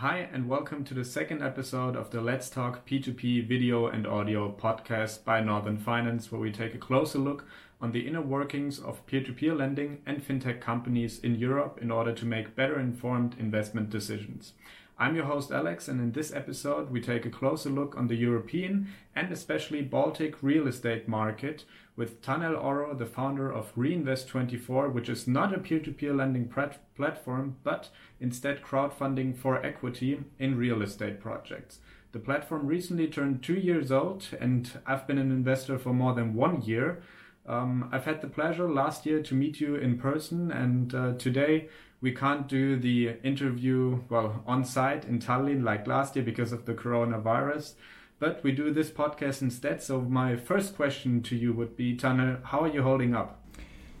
Hi, and welcome to the second episode of the Let's Talk P2P video and audio podcast by Northern Finance, where we take a closer look on the inner workings of peer to peer lending and fintech companies in Europe in order to make better informed investment decisions. I'm your host Alex, and in this episode, we take a closer look on the European and especially Baltic real estate market with Tanel Oro, the founder of Reinvest24, which is not a peer to peer lending platform, but instead crowdfunding for equity in real estate projects. The platform recently turned two years old, and I've been an investor for more than one year. Um, I've had the pleasure last year to meet you in person, and uh, today we can't do the interview well on site in Tallinn like last year because of the coronavirus. But we do this podcast instead. So my first question to you would be, Tanel, how are you holding up?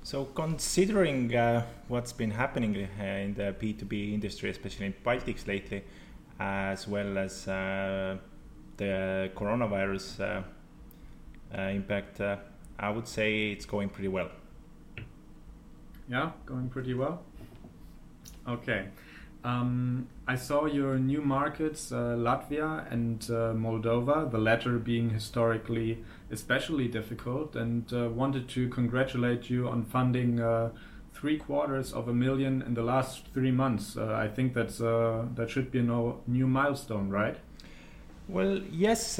So considering uh, what's been happening uh, in the P2P industry, especially in Baltics lately, as well as uh, the coronavirus uh, uh, impact, uh, I would say it's going pretty well. Yeah, going pretty well. Okay. Um, I saw your new markets, uh, Latvia and uh, Moldova, the latter being historically especially difficult, and uh, wanted to congratulate you on funding uh, three quarters of a million in the last three months. Uh, I think that's uh, that should be a no, new milestone, right? Well, yes.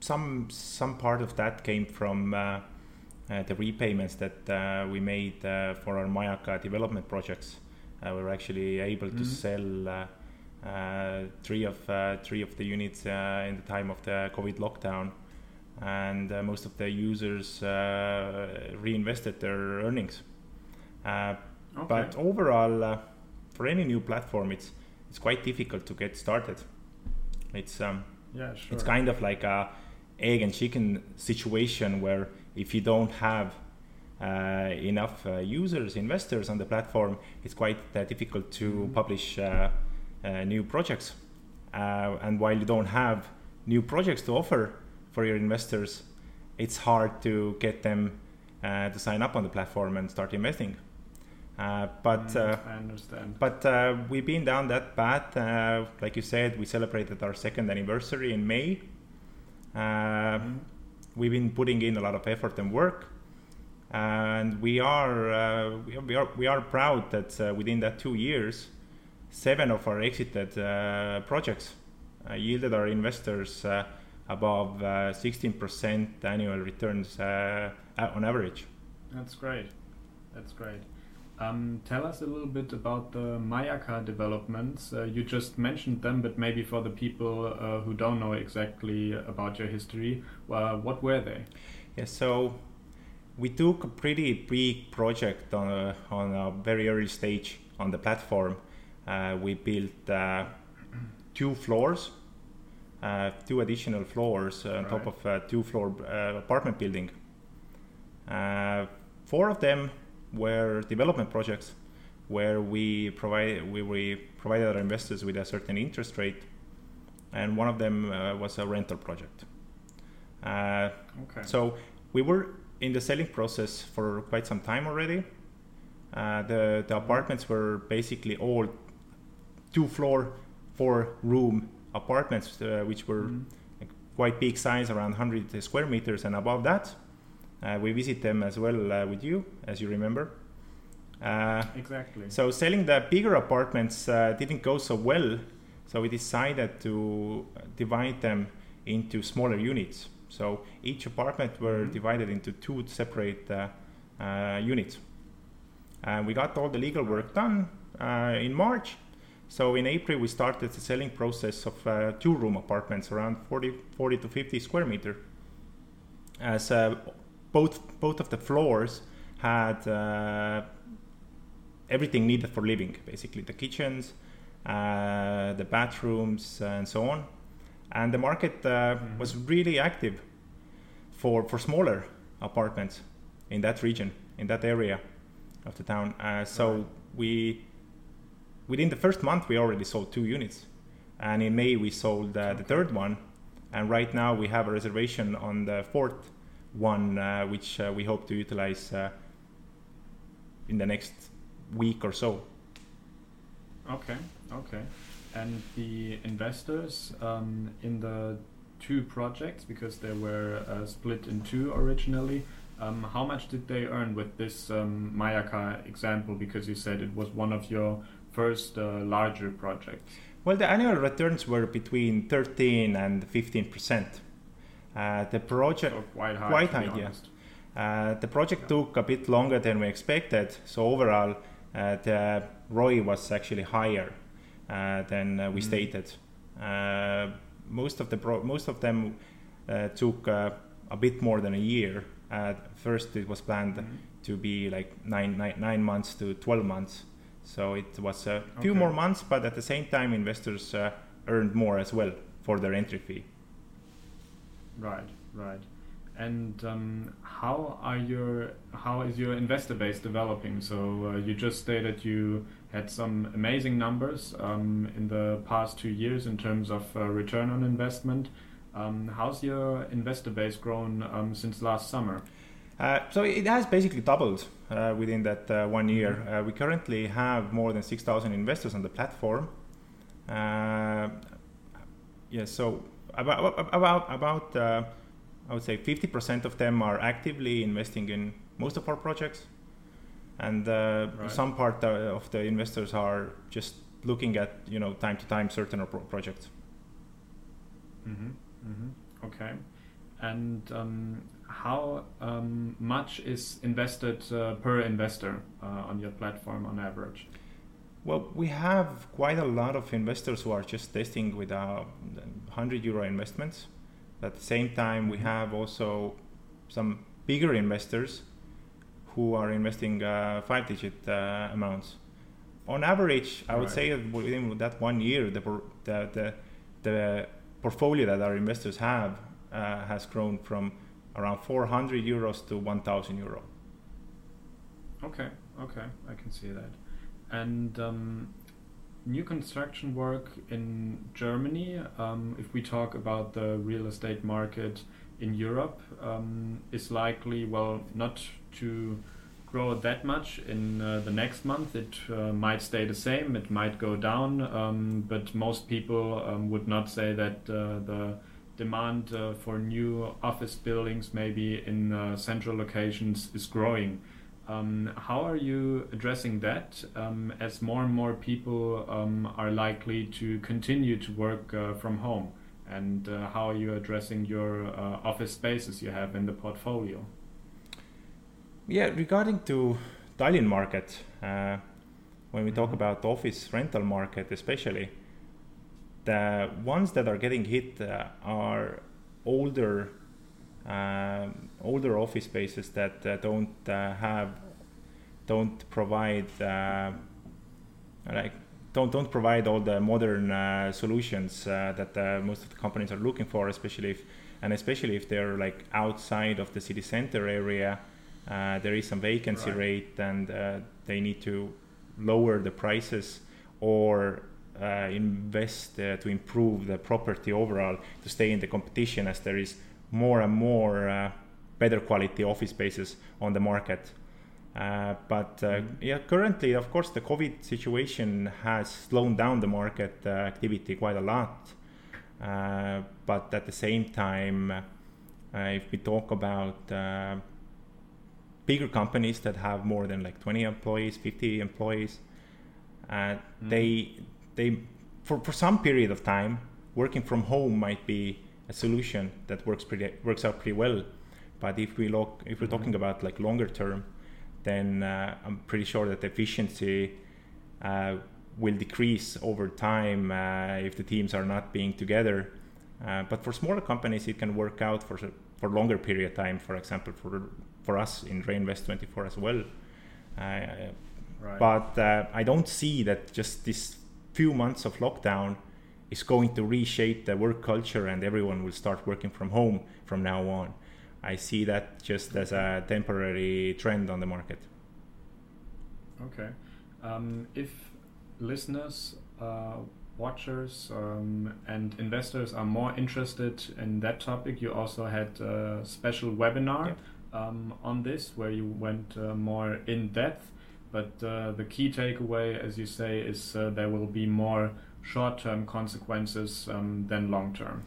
some some part of that came from the repayments that we made for our Majaka development projects. Uh, we were actually able mm-hmm. to sell uh, uh, three of three of the units in the time of the COVID lockdown, and most of the users reinvested their earnings. Okay. But overall, for any new platform, it's it's quite difficult to get started. It's um, yeah, sure. It's kind of like a egg and chicken situation where if you don't have uh, enough uh, users, investors on the platform, it's quite uh, difficult to mm-hmm. publish uh, uh, new projects. Uh, and while you don't have new projects to offer for your investors, it's hard to get them to sign up on the platform and start investing. but mm, I understand. But we've been down that path. like you said, we celebrated our second anniversary in May. Mm-hmm we've been putting in a lot of effort and work, and we are uh, we are we are proud that uh, within that two years, seven of our exited uh, projects uh, yielded our investors uh, above 16% uh, annual returns on average. That's great. That's great. Um, tell us a little bit about the Majaka developments. Uh, you just mentioned them, but maybe for the people uh, who don't know exactly about your history, uh, what were they? Yeah, so we took a pretty big project on a, on a very early stage on the platform. Uh, we built uh, two floors, uh, two additional floors on right. top of a two floor apartment building. four of them were development projects where we provide we, we provided our investors with a certain interest rate, and one of them uh, was a rental project. Uh, okay. So we were in the selling process for quite some time already. Uh, the the apartments were basically all two floor, four room apartments, uh, which were mm-hmm. quite big size, around 100 square meters and above that. Uh, we visit them as well uh, with you, as you remember. Uh, exactly. So selling the bigger apartments didn't go so well, so we decided to divide them into smaller units. So each apartment were mm-hmm. divided into two separate units. And we got all the legal work done in March. So in April, we started the selling process of uh, two room apartments around 40, 40 to 50 square meter. As uh, both both of the floors had uh, everything needed for living, basically the kitchens, uh, the bathrooms, and so on. And the market uh, mm-hmm. was really active for for smaller apartments in that region, in that area of the town. Uh, so right. we within the first month we already sold two units, and in May we sold uh, the third one, and right now we have a reservation on the fourth one uh, which uh, we hope to utilize uh, in the next week or so. Okay, Okay. And the investors um, in the two projects, because they were uh, split in two originally, um, how much did they earn with this um, Majaka example? Because you said it was one of your first uh, larger projects. Well, the annual returns were between 13 and 15 percent. Uh, the project so quite high, quite high, yeah. Uh, the project yeah. took a bit longer than we expected, so overall uh, the ROI was actually higher than uh, we mm. stated. Uh, most of the pro- most of them took a bit more than a year. first, it was planned mm. to be like nine, nine, nine months to 12 months so it was a few okay. more months, but at the same time, investors uh, earned more as well for their entry fee. Right, right. And um, how are your how is your investor base developing? So uh, you just stated you had some amazing numbers um, in the past two years in terms of uh, return on investment. Um, how's your investor base grown um, since last summer? Uh, so it has basically doubled uh, within that uh, one year. Mm-hmm. Uh, we currently have more than 6,000 investors on the platform. Uh, yeah, so about about about uh, I would say 50% of them are actively investing in most of our projects, and right. some part of the investors are just looking at you know time to time certain pro- projects. Mm-hmm. Mm-hmm. Okay, and um, how um, much is invested uh, per investor uh, on your platform on average? Well, we have quite a lot of investors who are just testing with uh, 100 euro investments. At the same time, we mm-hmm. have also some bigger investors who are investing uh, five digit uh, amounts. On average, I would say that within that one year, the, the, the, the portfolio that our investors have uh, has grown from around 400 euros to 1000 euro. Okay, okay, I can see that. And um, new construction work in Germany, um, if we talk about the real estate market in Europe, um, is likely, well, not to grow that much in uh, the next month. It uh, might stay the same, it might go down, um, but most people um, would not say that uh, the demand uh, for new office buildings, maybe in uh, central locations, is growing. Um, how are you addressing that um, as more and more people um, are likely to continue to work uh, from home? And how are you addressing your office spaces you have in the portfolio? Yeah, regarding to Tallinn market, uh, when we talk mm-hmm. about office rental market especially, the ones that are getting hit uh, are older uh, older office spaces that uh, don't uh, have don't provide uh, like don't don't provide all the modern uh, solutions that most of the companies are looking for especially if and especially if they're like outside of the city center area there is some vacancy right. rate and they need to lower the prices or uh, invest uh, to improve the property overall to stay in the competition as there is more and more uh, better quality office spaces on the market. Uh, but uh, mm-hmm. yeah, currently, of course, the COVID situation has slowed down the market uh, activity quite a lot. but at the same time, if we talk about bigger companies that have more than like 20 employees, 50 employees, mm. they they for, for some period of time working from home might be a solution that works pretty works out pretty well but if we look if we're mm-hmm. talking about like longer term then uh, i'm pretty sure that efficiency uh, will decrease over time uh, if the teams are not being together uh, but for smaller companies it can work out for for longer period of time for example for for us in reinvest 24 as well uh, right. but uh, i don't see that just this few months of lockdown is going to reshape the work culture and everyone will start working from home from now on. I see that just as a temporary trend on the market. Okay. Um, if listeners, uh, watchers, um, and investors are more interested in that topic, you also had a special webinar yeah. Um, on this where you went uh, more in depth But uh, the key takeaway, as you say, is uh, there will be more short-term consequences um, than long-term.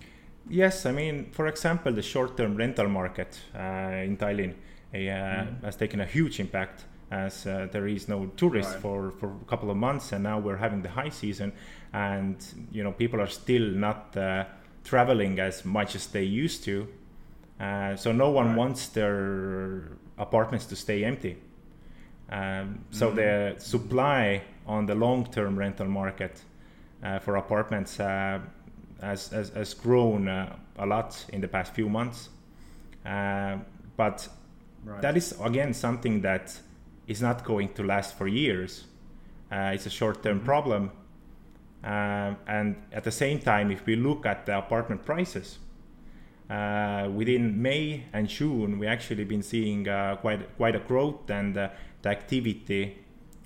Yes, I mean, for example, the short-term rental market uh, in Tallinn mm. has taken a huge impact as uh, there is no tourists right. for, for a couple of months and now we're having the high season and you know people are still not uh, traveling as much as they used to uh, so no one right. wants their apartments to stay empty um, so mm. the supply on the long-term rental market uh, for apartments uh, has, has, has, grown uh, a lot in the past few months but right. that is again something that is not going to last for years. Uh, it's a short-term mm-hmm. problem. Uh, and at the same time, if we look at the apartment prices, uh, within May and June, we actually been seeing uh, quite quite a growth, and uh, the activity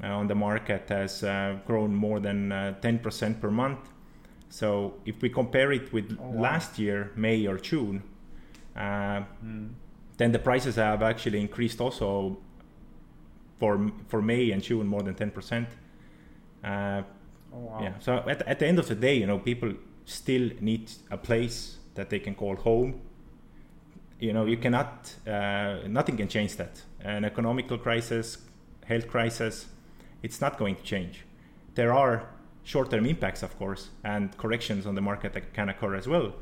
uh, on the market has grown more than 10% per month. So if we compare it with oh, wow. last year, May or June, mm. then the prices have actually increased also for for May and June more than ten percent. Uh, oh, wow. Yeah. So at at the end of the day, you know, people still need a place that they can call home. You know, you cannot. Uh, nothing can change that. An economical crisis, health crisis, it's not going to change. There are short-term impacts, of course, and corrections on the market that can occur as well.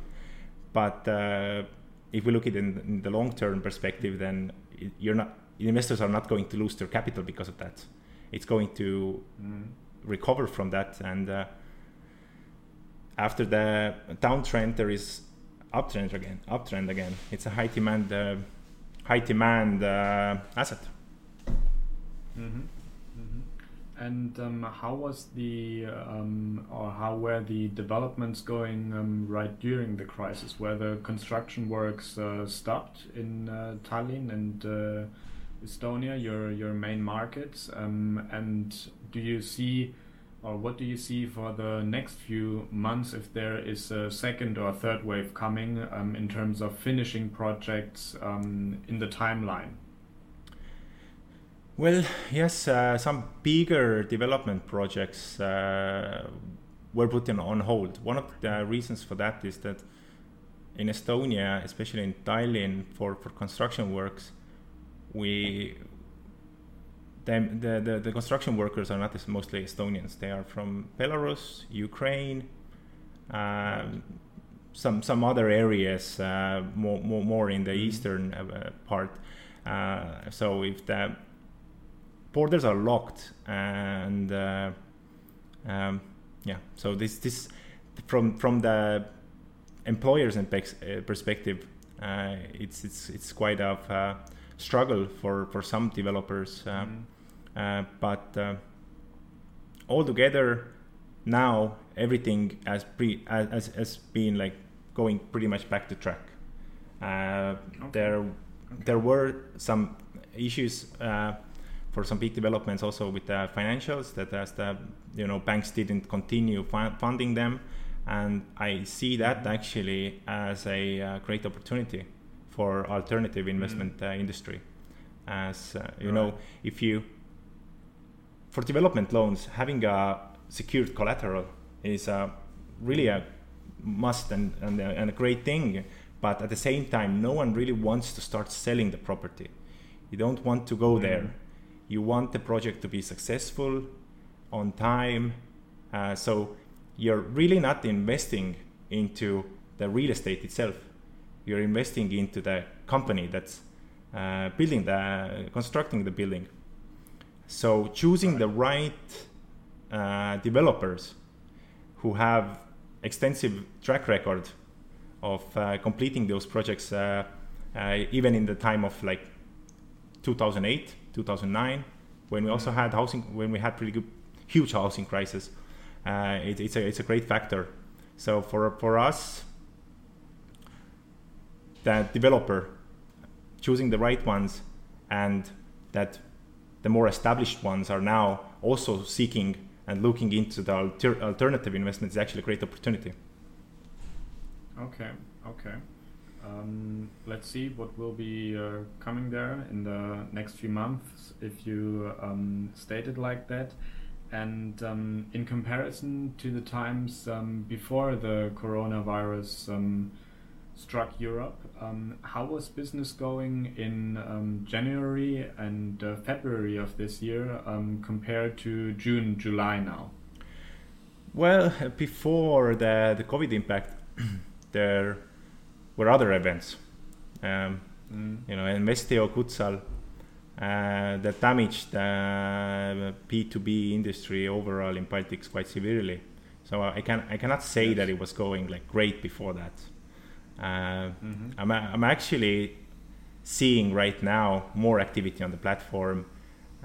But uh, if we look at it in, in the long-term perspective, then you're not investors are not going to lose their capital because of that. It's going to mm. recover from that, and uh, after the downtrend, there is uptrend again. Uptrend again. It's a high demand, uh, high demand uh, asset. Mm-hmm. Mm-hmm. And um, how was the um, or how were the developments going um, right during the crisis? Were the construction works uh, stopped in uh, Tallinn and uh, Estonia, your your main markets, um, and do you see, or what do you see for the next few months if there is a second or third wave coming um, in terms of finishing projects um, in the timeline? Well, yes, uh, some bigger development projects uh, were put on hold. One of the reasons for that is that in Estonia, especially in Tallinn, for, for construction works, we the, the, the, construction workers are not mostly Estonians. They are from Belarus, Ukraine, um, some some other areas uh, more, more more in the mm-hmm. eastern uh, part. Uh, so if the borders are locked and uh, um, yeah, so this this from from the employers' uh, perspective, uh, it's it's it's quite of struggle for, for some developers. Uh, mm-hmm. Uh, but uh, altogether, now everything has, pre, has, has been like going pretty much back to track. Okay. There, there were some issues for some big developments also with the financials that as the you know banks didn't continue funding them and i see that mm-hmm. actually as a uh, great opportunity for alternative investment mm. uh, industry. As uh, you right. know, if you for development loans, having a secured collateral is uh, really a must and, and, and a great thing. But at the same time, no one really wants to start selling the property. You don't want to go mm. there. You want the project to be successful, on time. Uh, so you're really not investing into the real estate itself you're investing into the company that's uh, building the constructing the building so choosing right. the right uh, developers who have extensive track record of uh, completing those projects uh, uh, even in the time of like 2008 2009 when we also mm. had housing when we had pretty good huge housing crisis uh, it, it's a it's a great factor so for for us that developer choosing the right ones and that the more established ones are now also seeking and looking into the alter- alternative investments is actually a great opportunity. Okay, okay. Um, let's see what will be uh, coming there in the next few months if you um, like that. And um, in comparison to the times um, before the coronavirus um, struck Europe, um, how was business going in January and uh, February of this year compared to June, July now? Well, before the, the COVID impact, there were other events. Um, mm. You know, Envestio Kuetzal uh, that damaged the P2P industry overall in Baltics quite severely. So I can I cannot say yes. that it was going like great before that. Uh, mm-hmm. I'm I'm actually seeing right now more activity on the platform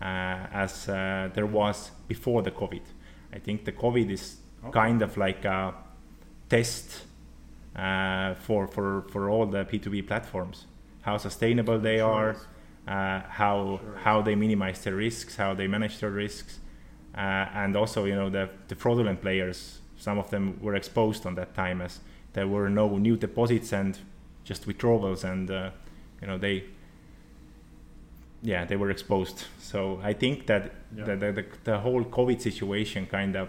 uh, as uh, there was before the COVID. I think the COVID is okay. kind of like a test uh, for, for, for all the P2B platforms, how sustainable they are, uh, how, sure. how they minimize their risks, how they manage their risks, uh, and also, you know, the, the fraudulent players, some of them were exposed on that time as there were no new deposits and just withdrawals and, uh, you know, they, yeah, they were exposed. So I think that yeah. the, the, the, the whole COVID situation kind of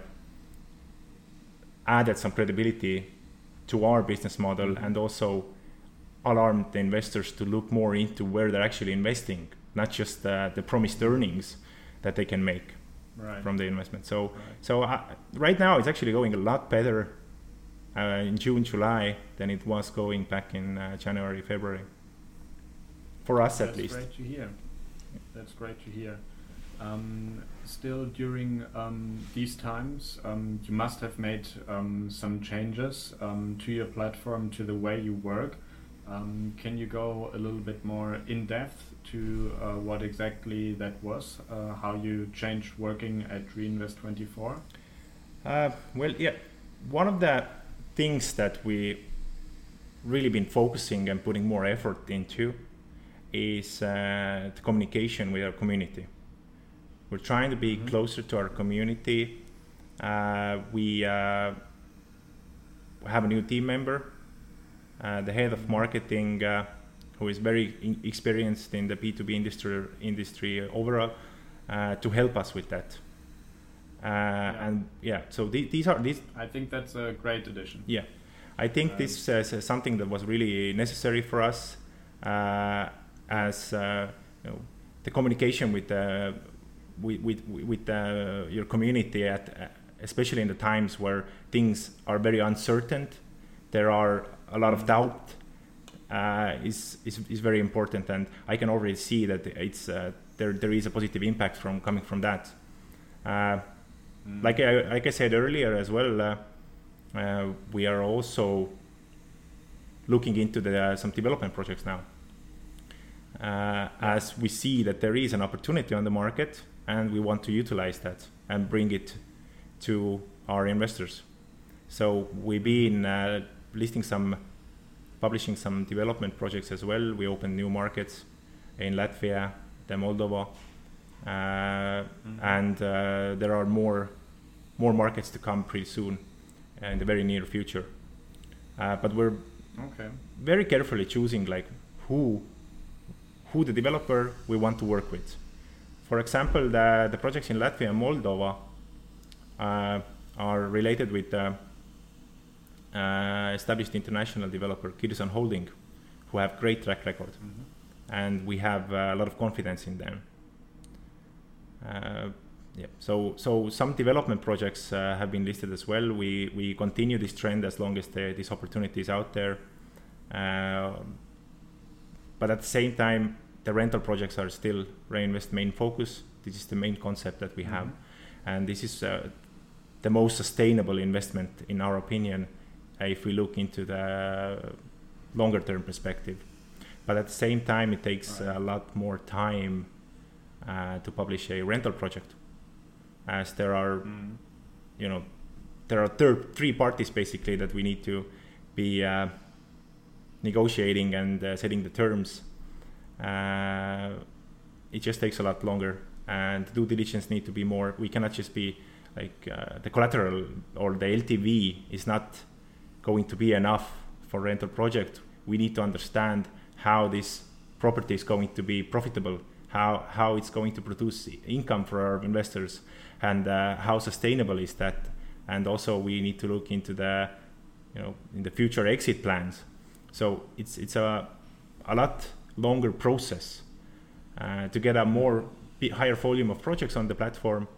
added some credibility to our business model and also alarmed the investors to look more into where they're actually investing, not just uh, the promised earnings that they can make right. from the investment. So, right. so uh, right now it's actually going a lot better in June, July than it was going back in uh, January, February. For us, That's at least. That's great to hear. That's great to hear. Um, still, during um, these times, um, you must have made um, some changes um, to your platform, to the way you work. Um, can you go a little bit more in depth to uh, what exactly that was? Uh, how you changed working at Reinvest24? Uh, well, yeah, one of the things that we really been focusing and putting more effort into is uh, the communication with our community we're trying to be mm-hmm. closer to our community. Uh, we uh, have a new team member, uh, the head of mm-hmm. marketing, uh, who is very in- experienced in the P2P industry, industry overall, uh, to help us with that. Uh, yeah. And yeah, so th- these are these. I think that's a great addition. Yeah, I think um, this is something that was really necessary for us, as you know, the communication with the with with, with uh, your community at uh, especially in the times where things are very uncertain there are a lot of doubt uh, is, is is very important and I can already see that it's uh, there there is a positive impact from coming from that uh, mm. like I, like I said earlier as well uh, we are also looking into the, some development projects now as we see that there is an opportunity on the market and we want to utilize that and bring it to our investors. So we've been uh, listing some, publishing some development projects as well. We opened new markets in Latvia, the Moldova, uh, mm-hmm. and uh, there are more, more markets to come pretty soon, in the very near future. Uh, but we're okay. very carefully choosing like who, who the developer we want to work with for example, the, the projects in Latvia and Moldova uh, are related with uh, uh, established international developer Kirsan Holding, who have great track record, mm-hmm. and we have uh, a lot of confidence in them. Uh, yeah, so so some development projects uh, have been listed as well. We we continue this trend as long as the, this opportunity is out there. but at the same time, the rental projects are still Reinvest main focus. This is the main concept that we have, mm-hmm. and this is uh, the most sustainable investment in our opinion uh, if we look into the longer term perspective. But at the same time, it takes right. a lot more time uh, to publish a rental project, as there are, mm. you know, there are third, three parties basically that we need to be uh, negotiating and uh, setting the terms. Uh, it just takes a lot longer and due diligence need to be more we cannot just be like uh, the collateral or the ltv is not going to be enough for rental project. We need to understand how this property is going to be profitable, how how it's going to produce income for our investors, and uh, how sustainable is that. And also we need to look into the, you know, in the future exit plans. So it's it's a a lot longer process uh, to get a more higher volume of projects on the platform,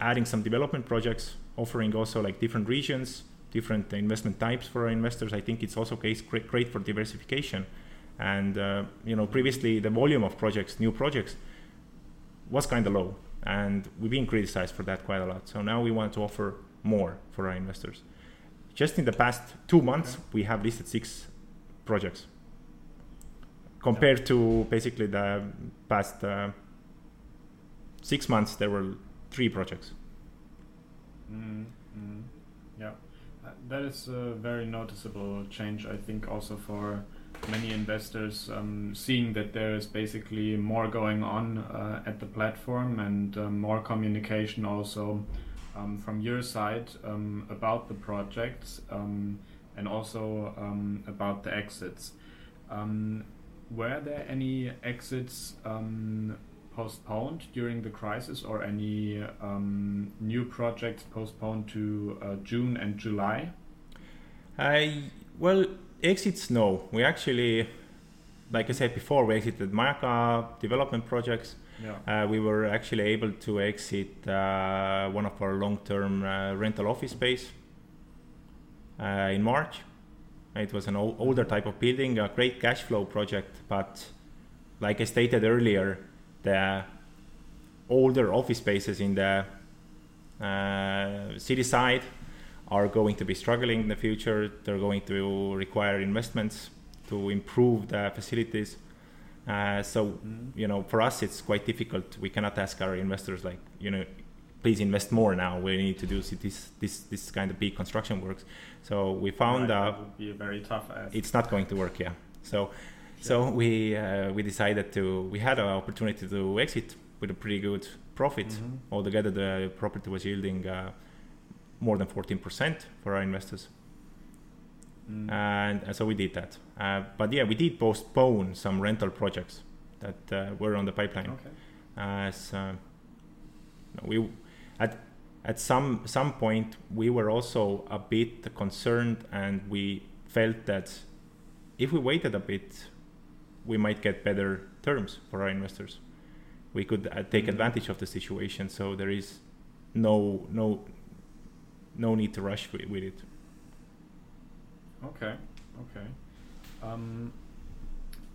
adding some development projects, offering also like different regions, different investment types for our investors. I think it's also great, great for diversification. And uh, you know, previously the volume of projects, new projects, was kind of low, and we've been criticized for that quite a lot. So now we want to offer more for our investors. Just in the past two months, we have listed six projects compared to basically the past uh, six months there were three projects mm, yeah that is a very noticeable change i think also for many investors um, seeing that there is basically more going on uh, at the platform and uh, more communication also um, from your side um, about the projects um, and also um, about the exits were there any exits postponed during the crisis or any new projects postponed to uh, June and July? I well, exits no. We actually, like I said before, we exited Majaka development projects. Yeah. Uh, we were actually able to exit uh, one of our long-term uh, rental office space uh, in March. It was an old, older type of building, a great cash flow project, but like I stated earlier, the older office spaces in the uh, city side are going to be struggling in the future. They're going to require investments to improve the facilities. Uh, so, mm-hmm. you know, for us, it's quite difficult. We cannot ask our investors, like, you know, please invest more now. We need to do this this this kind of big construction works. So we found right, uh, would be a very tough ask. It's not going to work, yeah. So so we uh, we decided to we had an opportunity to exit with a pretty good profit. Mm-hmm. Altogether, the property was yielding uh, more than fourteen percent for our investors. Mm. And, and, so we did that. Uh, but yeah, we did postpone some rental projects that uh, were on the pipeline. Okay. As uh, we at at some some point we were also a bit concerned and we felt that if we waited a bit we might get better terms for our investors we could uh, take mm-hmm. advantage of the situation so there is no no no need to rush with, with it okay okay um,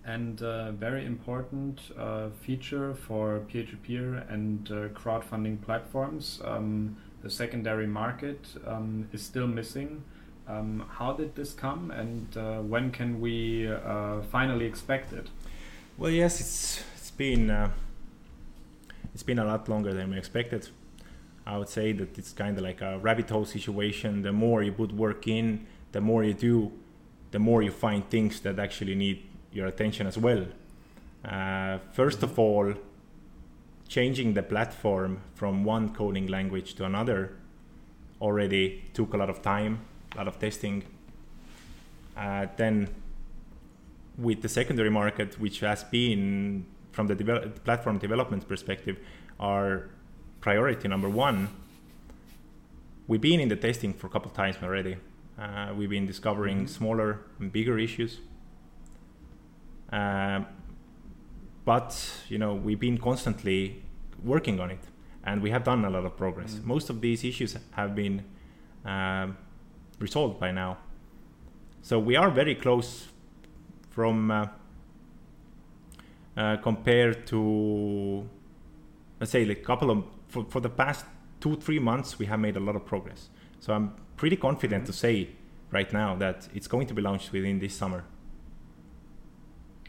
and a very important uh, feature for peer-to-peer and uh, crowdfunding platforms. Um, the secondary market um, is still missing. Um, how did this come, and uh, when can we uh, finally expect it? Well, yes, it's it's been uh, it's been a lot longer than we expected. I would say that it's kind of like a rabbit hole situation. The more you put work in, the more you do, the more you find things that actually need your attention as well. Uh, 1st of all, changing the platform from one coding language to another already took a lot of time, a lot of testing. Uh, then, with the secondary market, which has been from the devel- platform development perspective, our priority number one. We've been in the testing for a couple of times already. Uh, we've been discovering mm-hmm. smaller and bigger issues um, but you know we've been constantly working on it, and we have done a lot of progress. Mm. Most of these issues have been um, resolved by now, so we are very close from uh, uh, compared to let's say like a couple of for, for the past two three months we have made a lot of progress. So I'm pretty confident mm-hmm. to say right now that it's going to be launched within this summer.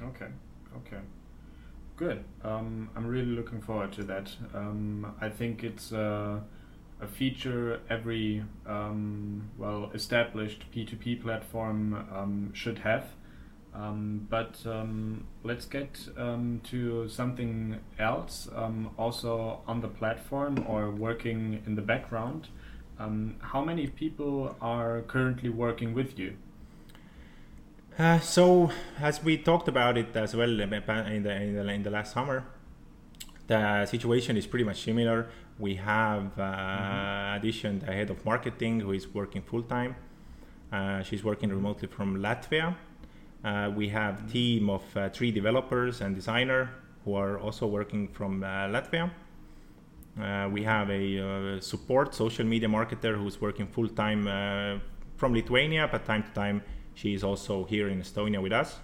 Okay, okay, good. Um, I'm really looking forward to that. Um, I think it's uh, a feature every um, well established P2P platform um, should have. Um, but um, let's get to something else, also on the platform or working in the background. how many people are currently working with you? Uh, so, as we talked about it as well in the, in the, in the last summer, the situation is pretty much similar. We have uh, mm-hmm. addition the head of marketing who is working full time. Uh, she's working remotely from Latvia. Uh, we have mm-hmm. team of uh, three developers and designer who are also working from uh, Latvia. Uh, we have a support social media marketer who's working full time from Lithuania, but time to time she is also here in Estonia with us.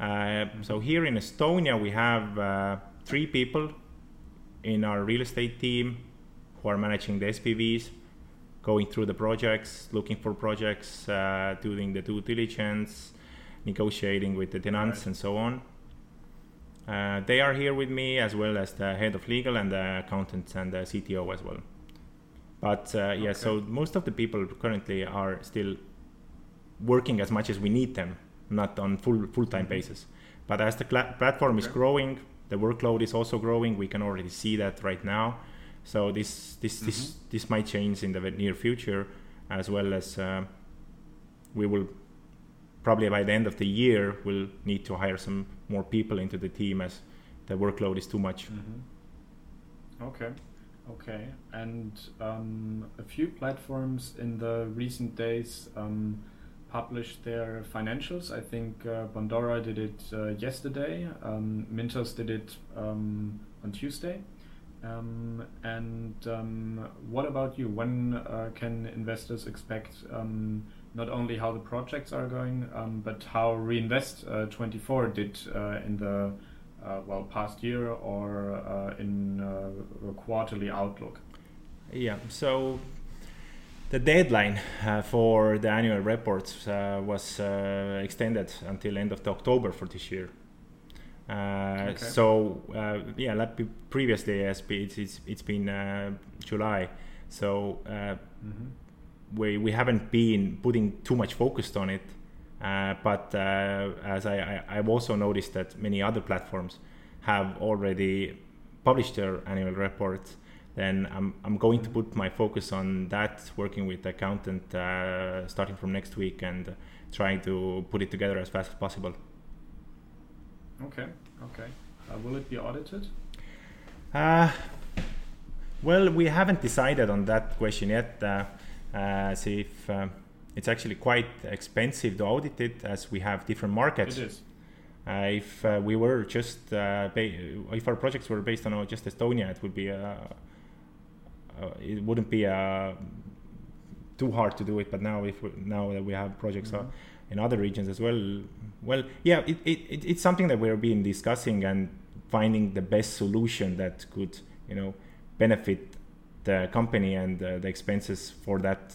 Mm-hmm. so here in Estonia we have three people in our real estate team who are managing the SPVs, going through the projects, looking for projects, uh, doing the due diligence, negotiating with the tenants, right. and so on. Uh, they are here with me as well as the head of legal and the accountants and the CTO as well. But uh, yeah, okay. so most of the people currently are still working as much as we need them, not on full full time mm-hmm. basis. But as the cl- platform okay. is growing, the workload is also growing. We can already see that right now. So this this mm-hmm. this this might change in the near future, as well as uh, we will probably by the end of the year we'll need to hire some more people into the team as the workload is too much. Mm-hmm. Okay. Okay, and um, a few platforms in the recent days um, published their financials. I think uh, Bondora did it uh, yesterday. Um, Mintos did it um, on Tuesday. Um, and um, what about you? When uh, can investors expect not only how the projects are going, um, but how Reinvest uh, 24 did uh, in the uh, well past year or in a quarterly outlook? Yeah. So the deadline uh, for the annual reports uh, was uh, extended until end of October for this year. Uh, okay. So uh, yeah, like previously, it's it's, it's been uh, July, so mm-hmm. We we haven't been putting too much focus on it. but as I, I I've also noticed that many other platforms have already published their annual reports then I'm, I'm going to put my focus on that, working with the accountant uh, starting from next week and trying to put it together as fast as possible. Okay, okay. Uh, will it be audited? Uh, well, we haven't decided on that question yet. Uh, uh, see if uh, it's actually quite expensive to audit it, as we have different markets. It is. Uh, if uh, we were just uh, ba- if our projects were based on just Estonia, it would be uh, it wouldn't be uh, too hard to do it. But now, if we, now that we have projects uh, mm-hmm. in other regions as well, well, yeah, it, it, it's something that we're been discussing and finding the best solution that could, you know, benefit the company and uh, the expenses for that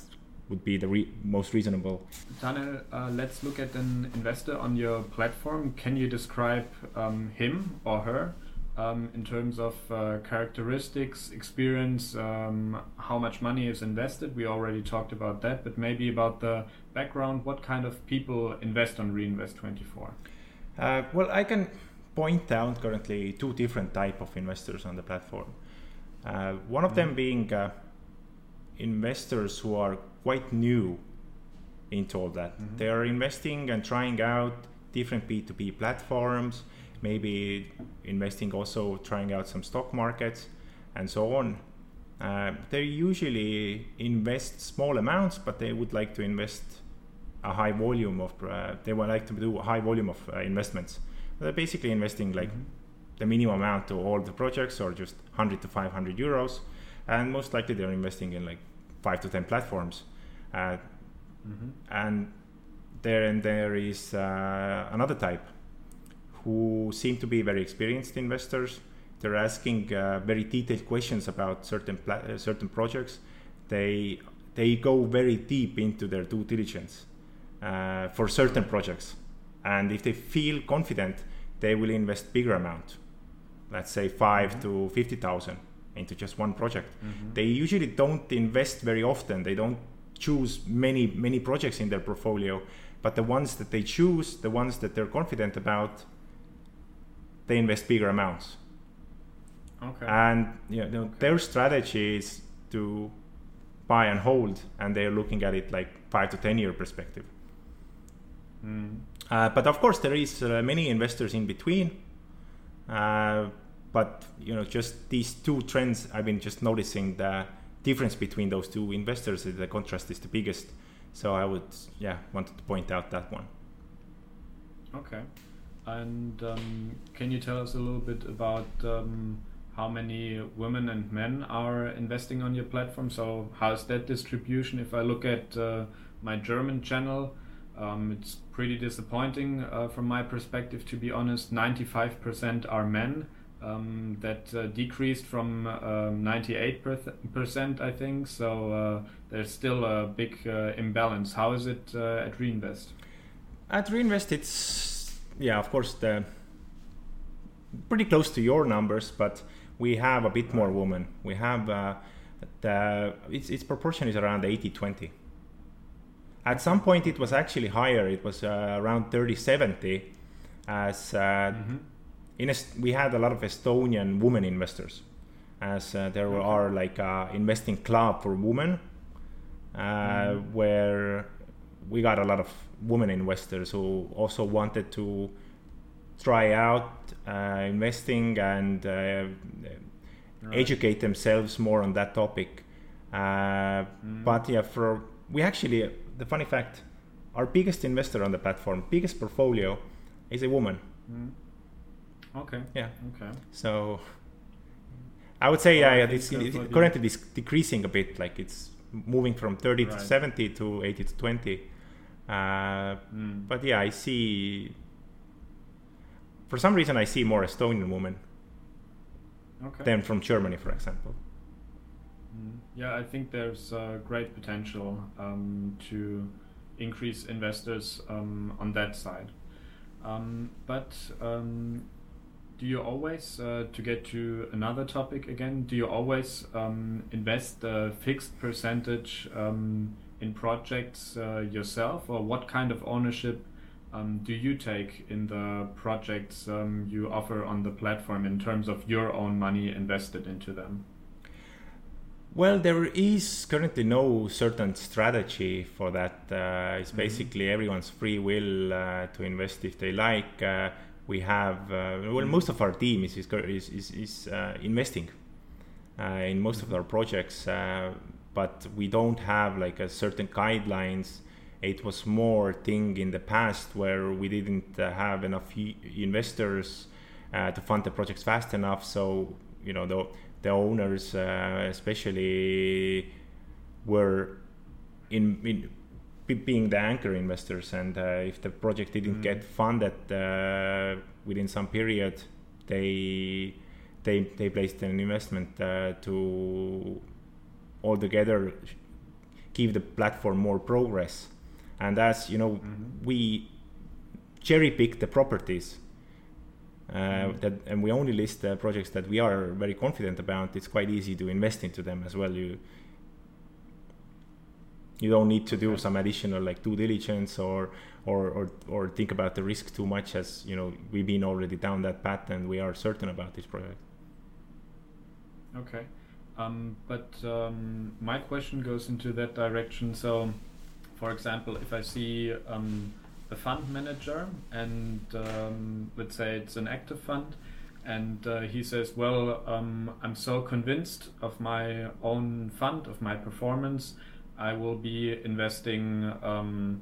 would be the re- most reasonable. Tanel, uh, let's look at an investor on your platform. Can you describe um, him or her um, in terms of uh, characteristics, experience, um, how much money is invested. We already talked about that, but maybe about the background. What kind of people invest on Reinvest24? Uh, well, I can point out currently two different type of investors on the platform. Uh, one of mm. them mm-hmm. being uh, investors who are quite new into all that. Mm-hmm. They are investing and trying out different P2P platforms maybe investing also trying out some stock markets and so on. Uh, they usually invest small amounts, but they would like to invest a high volume of. Uh, they would like to do a high volume of uh, investments. They're basically investing like mm-hmm. The minimum amount to all the projects, or just 100 to 500 euros, and most likely they're investing in like five to 10 platforms. Uh, mm-hmm. And there and there is uh, another type who seem to be very experienced investors. They're asking uh, very detailed questions about certain pla- uh, certain projects. They they go very deep into their due diligence uh, for certain projects, and if they feel confident, they will invest bigger amount, let's say 5 mm-hmm. to fifty thousand into just one project. Mm-hmm. They usually don't invest very often. They don't choose many many projects in their portfolio, but the ones that they choose, the ones that they're confident about, they invest bigger amounts. Okay. And you know, okay. their strategy is to buy and hold, and they're looking at it like five to ten year perspective. Mm. Uh, but of course, there is uh, many investors in between. Uh, but you know, just these two trends, I've been just noticing the difference between those two investors. The contrast is the biggest. So I would, yeah, wanted to point out that one. Okay. And um, can you tell us a little bit about um, how many women and men are investing on your platform? So how's that distribution? If I look at uh, my German channel, um, it's pretty disappointing uh, from my perspective, to be honest. 95% are men. Um, that uh, decreased from 98%, uh, I think. So uh, there's still a big uh, imbalance. How is it at Reinvest? At Reinvest, it's, yeah, of course, the pretty close to your numbers, but we have a bit more women. We have the its, its proportion is around 80 20 at some point, it was actually higher. It was uh, around 30 70. As uh, mm-hmm. In Est- we had a lot of Estonian women investors, as uh, there okay. are like a investing club for women, mm. where we got a lot of women investors who also wanted to try out uh, investing and uh, right. educate themselves more on that topic. Uh, mm. But yeah, for we actually the funny fact, our biggest investor on the platform, biggest portfolio, is a woman. Mm. Okay. Yeah. Okay. So I would say yeah, it's, it's currently decreasing a bit. Like it's moving from 30 right. to 70 to 80 to 20. Uh, mm. But yeah, I see. For some reason, I see more Estonian women okay. than from Germany, for example. Mm. Yeah, I think there's uh, great potential um, to increase investors um, on that side. Um, but um, do you always, uh, to get to another topic again, do you always um, invest a fixed percentage um, in projects uh, yourself, or what kind of ownership do you take in the projects you offer on the platform in terms of your own money invested into them? Well, there is currently no certain strategy for that. Uh, it's mm-hmm. basically everyone's free will uh, to invest if they like. Uh, we have uh, well, most of our team is is is, is uh, investing uh, in most mm-hmm. of our projects, but we don't have like a certain guidelines. It was more thing in the past where we didn't have enough investors to fund the projects fast enough. So you know the the owners, uh, especially, were in, in being the anchor investors, and uh, if the project didn't mm. get funded uh, within some period, they they they placed an investment uh, to altogether give the platform more progress. And as you know, mm-hmm. we cherry pick the properties uh, that and we only list the projects that we are very confident about. It's quite easy to invest into them as well. You you don't need to do some additional like due diligence or or or or think about the risk too much as you know we've been already down that path and we are certain about this project. Okay, um, but um, my question goes into that direction. So, for example, if I see um, a fund manager, and um, let's say it's an active fund, and uh, he says, "Well, um, I'm so convinced of my own fund, of my performance, I will be investing." Um,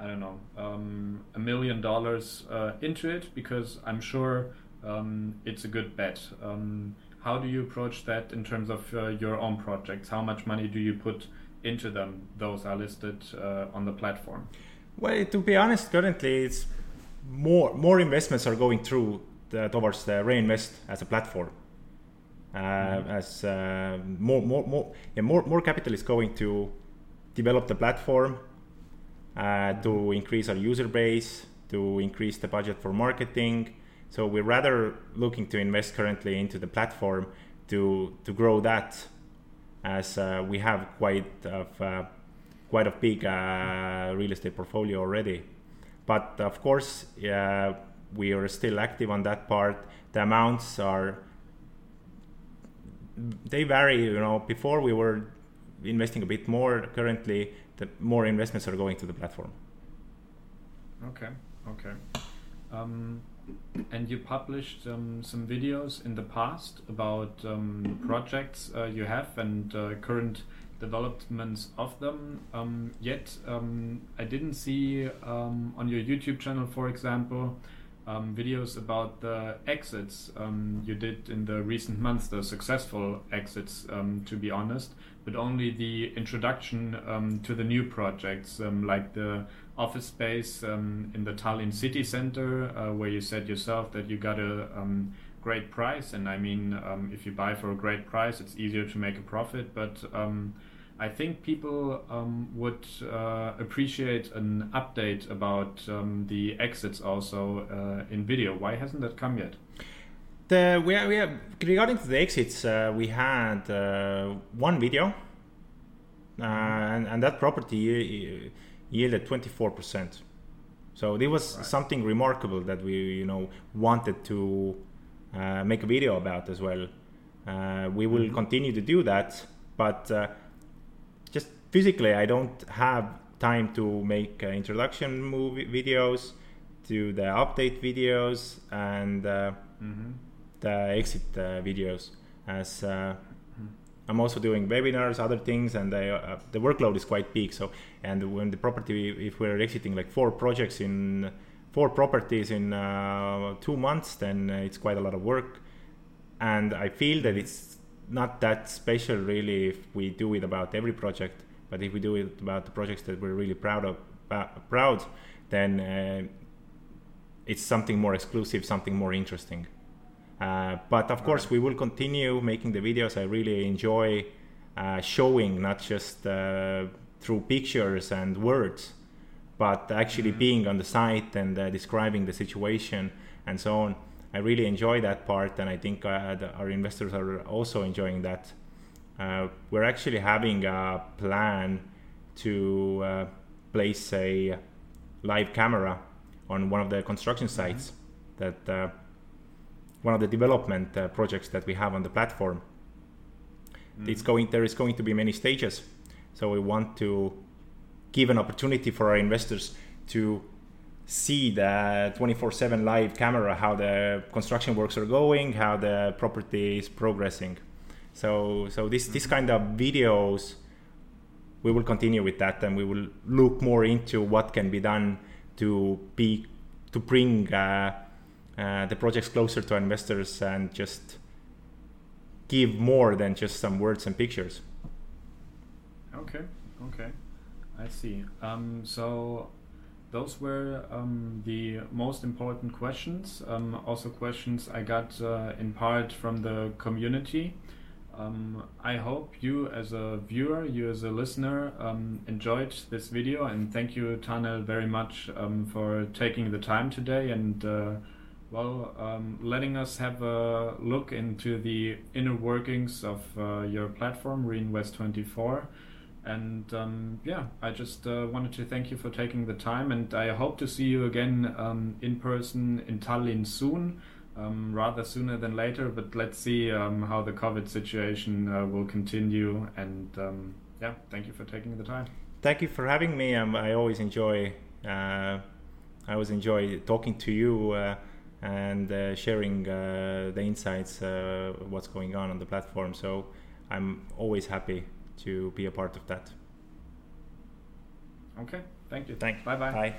I don't know, um, a million dollars uh, into it because I'm sure um, it's a good bet. Um, how do you approach that in terms of uh, your own projects? How much money do you put into them? Those are listed uh, on the platform. Well, to be honest, currently it's more more investments are going through the, towards the reinvest as a platform. Mm-hmm. As uh, more more more yeah, more more capital is going to develop the platform uh, to increase our user base, to increase the budget for marketing. So we're rather looking to invest currently into the platform to to grow that, as uh, we have quite of uh, quite a big uh, real estate portfolio already. But of course, we are still active on that part. The amounts are they vary. You know, before we were investing a bit more. Currently, the more investments are going to the platform. Okay. Okay. Um, and you published um, some videos in the past about um, projects uh, you have and uh, current developments of them. Um, yet um, I didn't see um, on your YouTube channel, for example, um, videos about the exits um, you did in the recent months, the successful exits, um, to be honest, but only the introduction um, to the new projects, um, like the office space um, in the Tallinn city center, uh, where you said yourself that you got a great price. And I mean, if you buy for a great price, it's easier to make a profit, but I think people um, would uh, appreciate an update about um, the exits also uh, in video. Why hasn't that come yet? The, we, are, we are, regarding to the exits, uh, we had uh, one video, uh, and, and, that property yielded 24%. So it was right. something remarkable that we, you know, wanted to uh, make a video about as well. we will mm-hmm. continue to do that, but physically I don't have time to make uh, introduction movie videos, to the update videos and uh, mm-hmm. the exit uh, videos. As uh, I'm also doing webinars, other things, and I, uh, the workload is quite big. So, and when the property, if we're exiting like four projects in four properties in uh, two months, then it's quite a lot of work. And I feel that it's not that special really if we do it about every project but if we do it about the projects that we're really proud of, uh, proud, then uh, it's something more exclusive, something more interesting. Uh, but of course, we will continue making the videos. I really enjoy uh, showing, not just uh, through pictures and words, but actually mm-hmm. being on the site and uh, describing the situation and so on. I really enjoy that part, and I think our investors are also enjoying that uh, we're actually having a plan to uh, place a live camera on one of the construction mm-hmm. sites mm-hmm. that uh, one of the development uh, projects that we have on the platform mm-hmm. it's going there is going to be many stages so we want to give an opportunity for our investors to see the 24/7 live camera how the construction works are going how the property is progressing so so this this kind of videos, we will continue with that, and we will look more into what can be done to be to bring uh, uh, the projects closer to investors and just give more than just some words and pictures. Okay, okay, I see. Um, so those were um, the most important questions. Um, also, questions I got uh, in part from the community. Um, I hope you, as a viewer, you as a listener, um, enjoyed this video, and thank you, Tanel, very much um, for taking the time today and uh, well, um, letting us have a look into the inner workings of uh, your platform, Reinvest24. And um, yeah, I just uh, wanted to thank you for taking the time, and I hope to see you again um, in person in Tallinn soon um, rather sooner than later. But let's see um, how the COVID situation uh, will continue. And um, yeah, thank you for taking the time. Thank you for having me. Um, I always enjoy. Uh, I always enjoy talking to you uh, and uh, sharing uh, the insights, uh, what's going on on the platform. So I'm always happy to be a part of that. Okay, thank you. Thanks. Bye-bye. Bye.